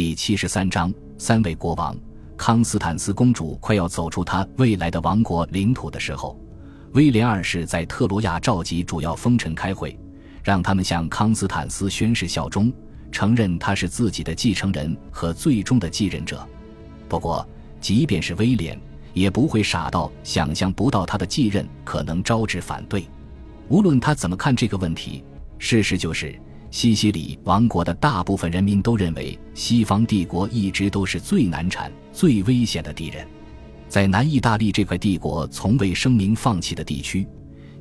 第七十三章：三位国王。康斯坦斯公主快要走出她未来的王国领土的时候，威廉二世在特罗亚召集主要封臣开会，让他们向康斯坦斯宣誓效忠，承认他是自己的继承人和最终的继任者。不过，即便是威廉，也不会傻到想象不到他的继任可能招致反对。无论他怎么看这个问题，事实就是。西西里王国的大部分人民都认为，西方帝国一直都是最难缠、最危险的敌人。在南意大利这块帝国从未声明放弃的地区，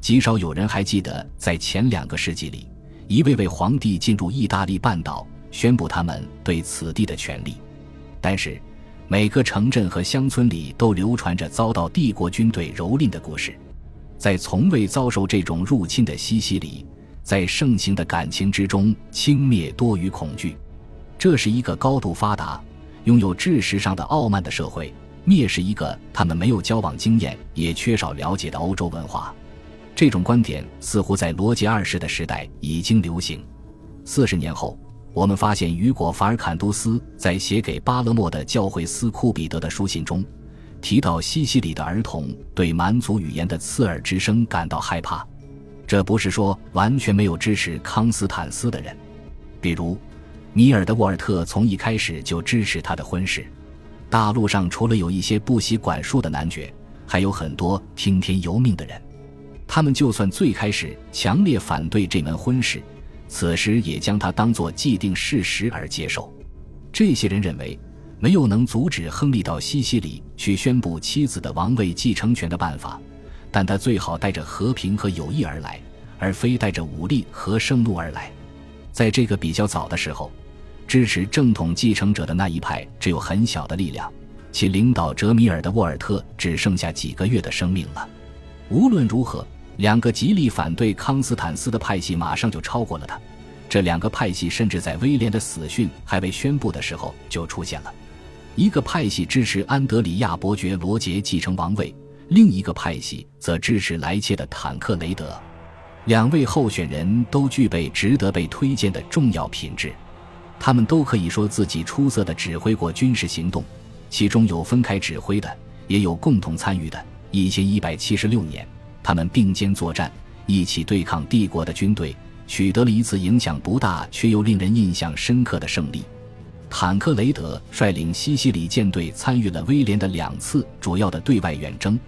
极少有人还记得，在前两个世纪里，一位位皇帝进入意大利半岛，宣布他们对此地的权利。但是，每个城镇和乡村里都流传着遭到帝国军队蹂躏的故事。在从未遭受这种入侵的西西里。在盛行的感情之中，轻蔑多于恐惧。这是一个高度发达、拥有知识上的傲慢的社会，蔑视一个他们没有交往经验、也缺少了解的欧洲文化。这种观点似乎在罗杰二世的时代已经流行。四十年后，我们发现雨果·法尔坎杜斯在写给巴勒莫的教会斯库彼得的书信中，提到西西里的儿童对蛮族语言的刺耳之声感到害怕。这不是说完全没有支持康斯坦斯的人，比如米尔德沃尔特从一开始就支持他的婚事。大陆上除了有一些不惜管束的男爵，还有很多听天由命的人。他们就算最开始强烈反对这门婚事，此时也将它当作既定事实而接受。这些人认为，没有能阻止亨利到西西里去宣布妻子的王位继承权的办法。但他最好带着和平和友谊而来，而非带着武力和盛怒而来。在这个比较早的时候，支持正统继承者的那一派只有很小的力量，其领导哲米尔的沃尔特只剩下几个月的生命了。无论如何，两个极力反对康斯坦斯的派系马上就超过了他。这两个派系甚至在威廉的死讯还未宣布的时候就出现了。一个派系支持安德里亚伯爵罗杰继承王位。另一个派系则支持莱切的坦克雷德，两位候选人都具备值得被推荐的重要品质，他们都可以说自己出色的指挥过军事行动，其中有分开指挥的，也有共同参与的。一千一百七十六年，他们并肩作战，一起对抗帝国的军队，取得了一次影响不大却又令人印象深刻的胜利。坦克雷德率领西西里舰队参与了威廉的两次主要的对外远征。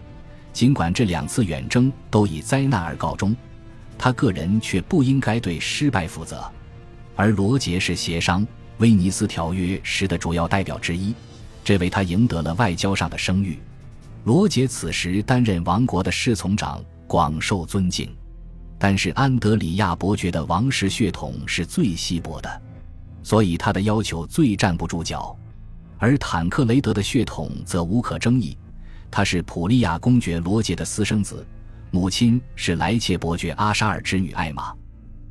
尽管这两次远征都以灾难而告终，他个人却不应该对失败负责。而罗杰是协商威尼斯条约时的主要代表之一，这为他赢得了外交上的声誉。罗杰此时担任王国的侍从长，广受尊敬。但是安德里亚伯爵的王室血统是最稀薄的，所以他的要求最站不住脚。而坦克雷德的血统则无可争议。他是普利亚公爵罗杰的私生子，母亲是莱切伯爵阿沙尔之女艾玛。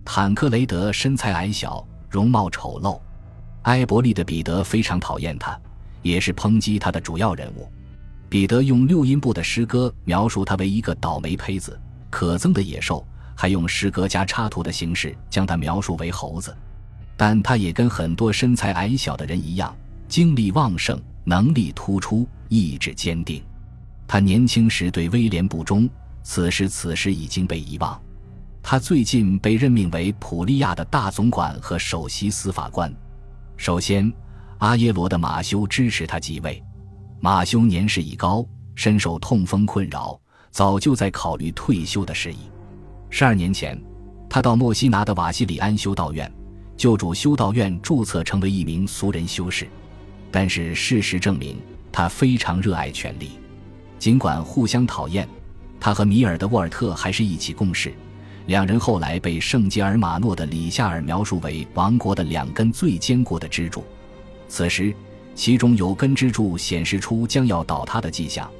坦克雷德身材矮小，容貌丑陋。埃伯利的彼得非常讨厌他，也是抨击他的主要人物。彼得用六音部的诗歌描述他为一个倒霉胚子、可憎的野兽，还用诗歌加插图的形式将他描述为猴子。但他也跟很多身材矮小的人一样，精力旺盛，能力突出，意志坚定。他年轻时对威廉不忠，此时此时已经被遗忘。他最近被任命为普利亚的大总管和首席司法官。首先，阿耶罗的马修支持他即位。马修年事已高，深受痛风困扰，早就在考虑退休的事宜。十二年前，他到墨西拿的瓦西里安修道院，就主修道院注册成为一名俗人修士。但是事实证明，他非常热爱权力。尽管互相讨厌，他和米尔德沃尔特还是一起共事。两人后来被圣吉尔马诺的里夏尔描述为王国的两根最坚固的支柱。此时，其中有根支柱显示出将要倒塌的迹象，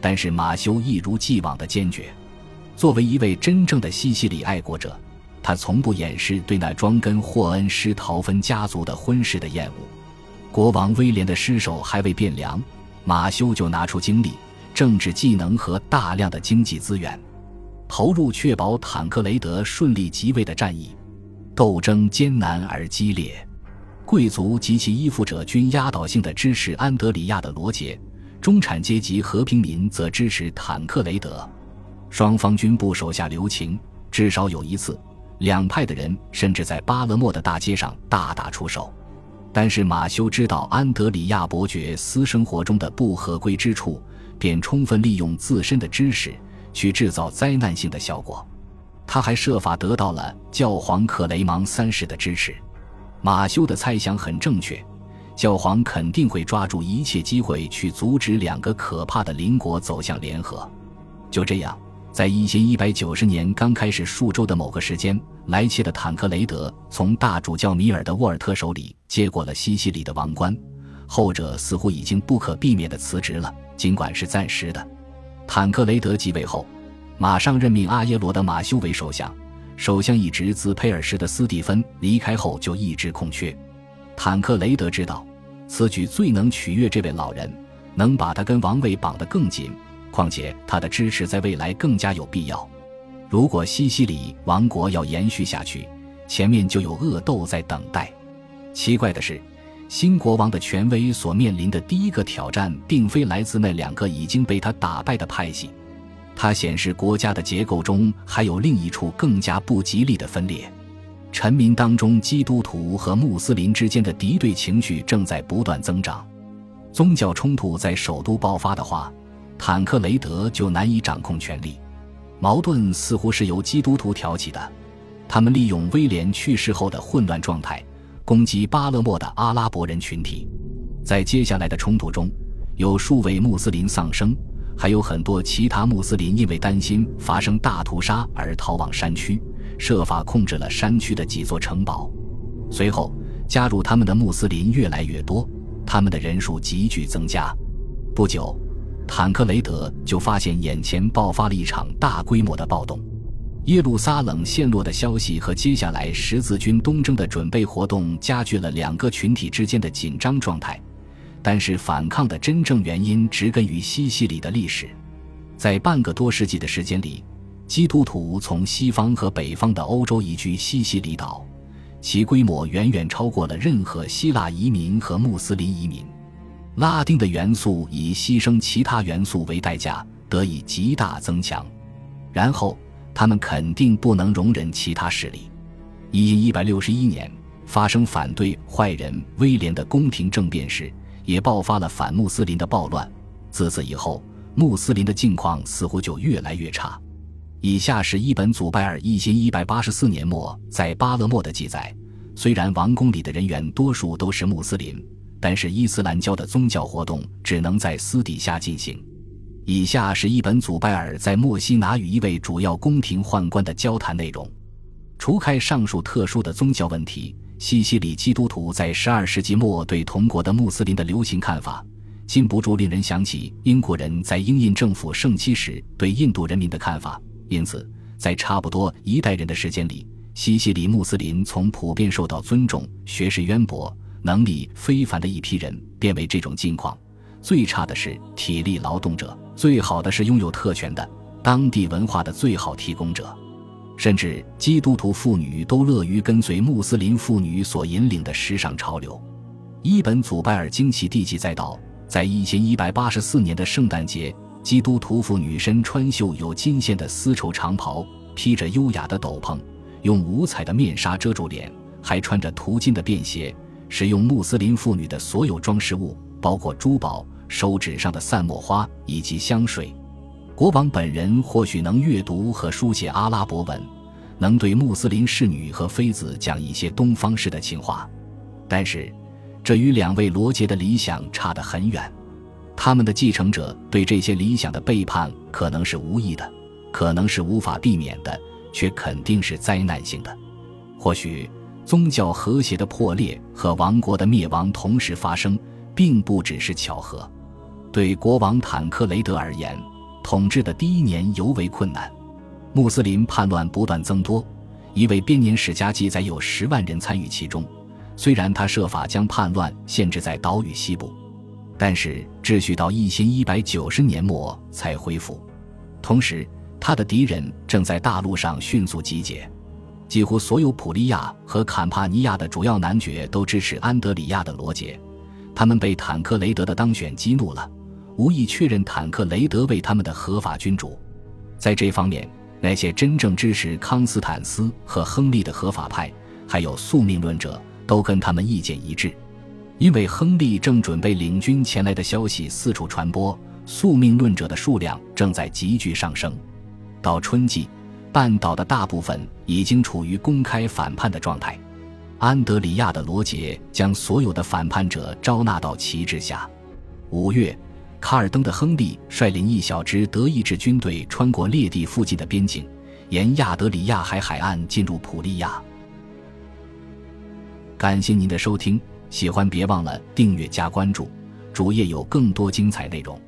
但是马修一如既往的坚决。作为一位真正的西西里爱国者，他从不掩饰对那庄根霍恩施陶芬家族的婚事的厌恶。国王威廉的尸首还未变凉，马修就拿出精力。政治技能和大量的经济资源，投入确保坦克雷德顺利即位的战役，斗争艰难而激烈。贵族及其依附者均压倒性的支持安德里亚的罗杰，中产阶级和平民则支持坦克雷德。双方均部手下留情，至少有一次，两派的人甚至在巴勒莫的大街上大打出手。但是马修知道安德里亚伯爵私生活中的不合规之处，便充分利用自身的知识去制造灾难性的效果。他还设法得到了教皇克雷芒三世的支持。马修的猜想很正确，教皇肯定会抓住一切机会去阻止两个可怕的邻国走向联合。就这样。在一千一百九十年刚开始数周的某个时间，莱切的坦克雷德从大主教米尔的沃尔特手里接过了西西里的王冠，后者似乎已经不可避免地辞职了，尽管是暂时的。坦克雷德继位后，马上任命阿耶罗的马修为首相，首相一职自佩尔什的斯蒂芬离开后就一直空缺。坦克雷德知道，此举最能取悦这位老人，能把他跟王位绑得更紧。况且他的支持在未来更加有必要。如果西西里王国要延续下去，前面就有恶斗在等待。奇怪的是，新国王的权威所面临的第一个挑战，并非来自那两个已经被他打败的派系，它显示国家的结构中还有另一处更加不吉利的分裂。臣民当中，基督徒和穆斯林之间的敌对情绪正在不断增长。宗教冲突在首都爆发的话。坦克雷德就难以掌控权力，矛盾似乎是由基督徒挑起的。他们利用威廉去世后的混乱状态，攻击巴勒莫的阿拉伯人群体。在接下来的冲突中，有数位穆斯林丧生，还有很多其他穆斯林因为担心发生大屠杀而逃往山区，设法控制了山区的几座城堡。随后，加入他们的穆斯林越来越多，他们的人数急剧增加。不久。坦克雷德就发现眼前爆发了一场大规模的暴动，耶路撒冷陷落的消息和接下来十字军东征的准备活动加剧了两个群体之间的紧张状态。但是反抗的真正原因植根于西西里的历史，在半个多世纪的时间里，基督徒从西方和北方的欧洲移居西西里岛，其规模远远超过了任何希腊移民和穆斯林移民。拉丁的元素以牺牲其他元素为代价得以极大增强，然后他们肯定不能容忍其他势力。一一百六十一年发生反对坏人威廉的宫廷政变时，也爆发了反穆斯林的暴乱。自此以后，穆斯林的境况似乎就越来越差。以下是伊本·祖拜尔一千一百八十四年末在巴勒莫的记载。虽然王宫里的人员多数都是穆斯林。但是伊斯兰教的宗教活动只能在私底下进行。以下是一本祖拜尔在墨西拿与一位主要宫廷宦官的交谈内容。除开上述特殊的宗教问题，西西里基督徒在12世纪末对同国的穆斯林的流行看法，禁不住令人想起英国人在英印政府盛期时对印度人民的看法。因此，在差不多一代人的时间里，西西里穆斯林从普遍受到尊重、学识渊博。能力非凡的一批人变为这种境况，最差的是体力劳动者，最好的是拥有特权的当地文化的最好提供者，甚至基督徒妇女都乐于跟随穆斯林妇女所引领的时尚潮流。伊本·祖拜尔惊奇地记载道，在一千一百八十四年的圣诞节，基督徒妇女身穿绣有金线的丝绸长袍，披着优雅的斗篷，用五彩的面纱遮住脸，还穿着涂金的便鞋。使用穆斯林妇女的所有装饰物，包括珠宝、手指上的散墨花以及香水。国王本人或许能阅读和书写阿拉伯文，能对穆斯林侍女和妃子讲一些东方式的情话，但是这与两位罗杰的理想差得很远。他们的继承者对这些理想的背叛可能是无意的，可能是无法避免的，却肯定是灾难性的。或许。宗教和谐的破裂和王国的灭亡同时发生，并不只是巧合。对国王坦克雷德而言，统治的第一年尤为困难。穆斯林叛乱不断增多，一位编年史家记载有十万人参与其中。虽然他设法将叛乱限制在岛屿西部，但是秩序到一千一百九十年末才恢复。同时，他的敌人正在大陆上迅速集结。几乎所有普利亚和坎帕尼亚的主要男爵都支持安德里亚的罗杰，他们被坦克雷德的当选激怒了，无意确认坦克雷德为他们的合法君主。在这方面，那些真正支持康斯坦斯和亨利的合法派，还有宿命论者，都跟他们意见一致。因为亨利正准备领军前来的消息四处传播，宿命论者的数量正在急剧上升。到春季，半岛的大部分已经处于公开反叛的状态。安德里亚的罗杰将所有的反叛者招纳到旗帜下。五月，卡尔登的亨利率领一小支德意志军队穿过列地附近的边境，沿亚德里亚海海岸进入普利亚。感谢您的收听。喜欢别忘了订阅加关注，主页有更多精彩内容。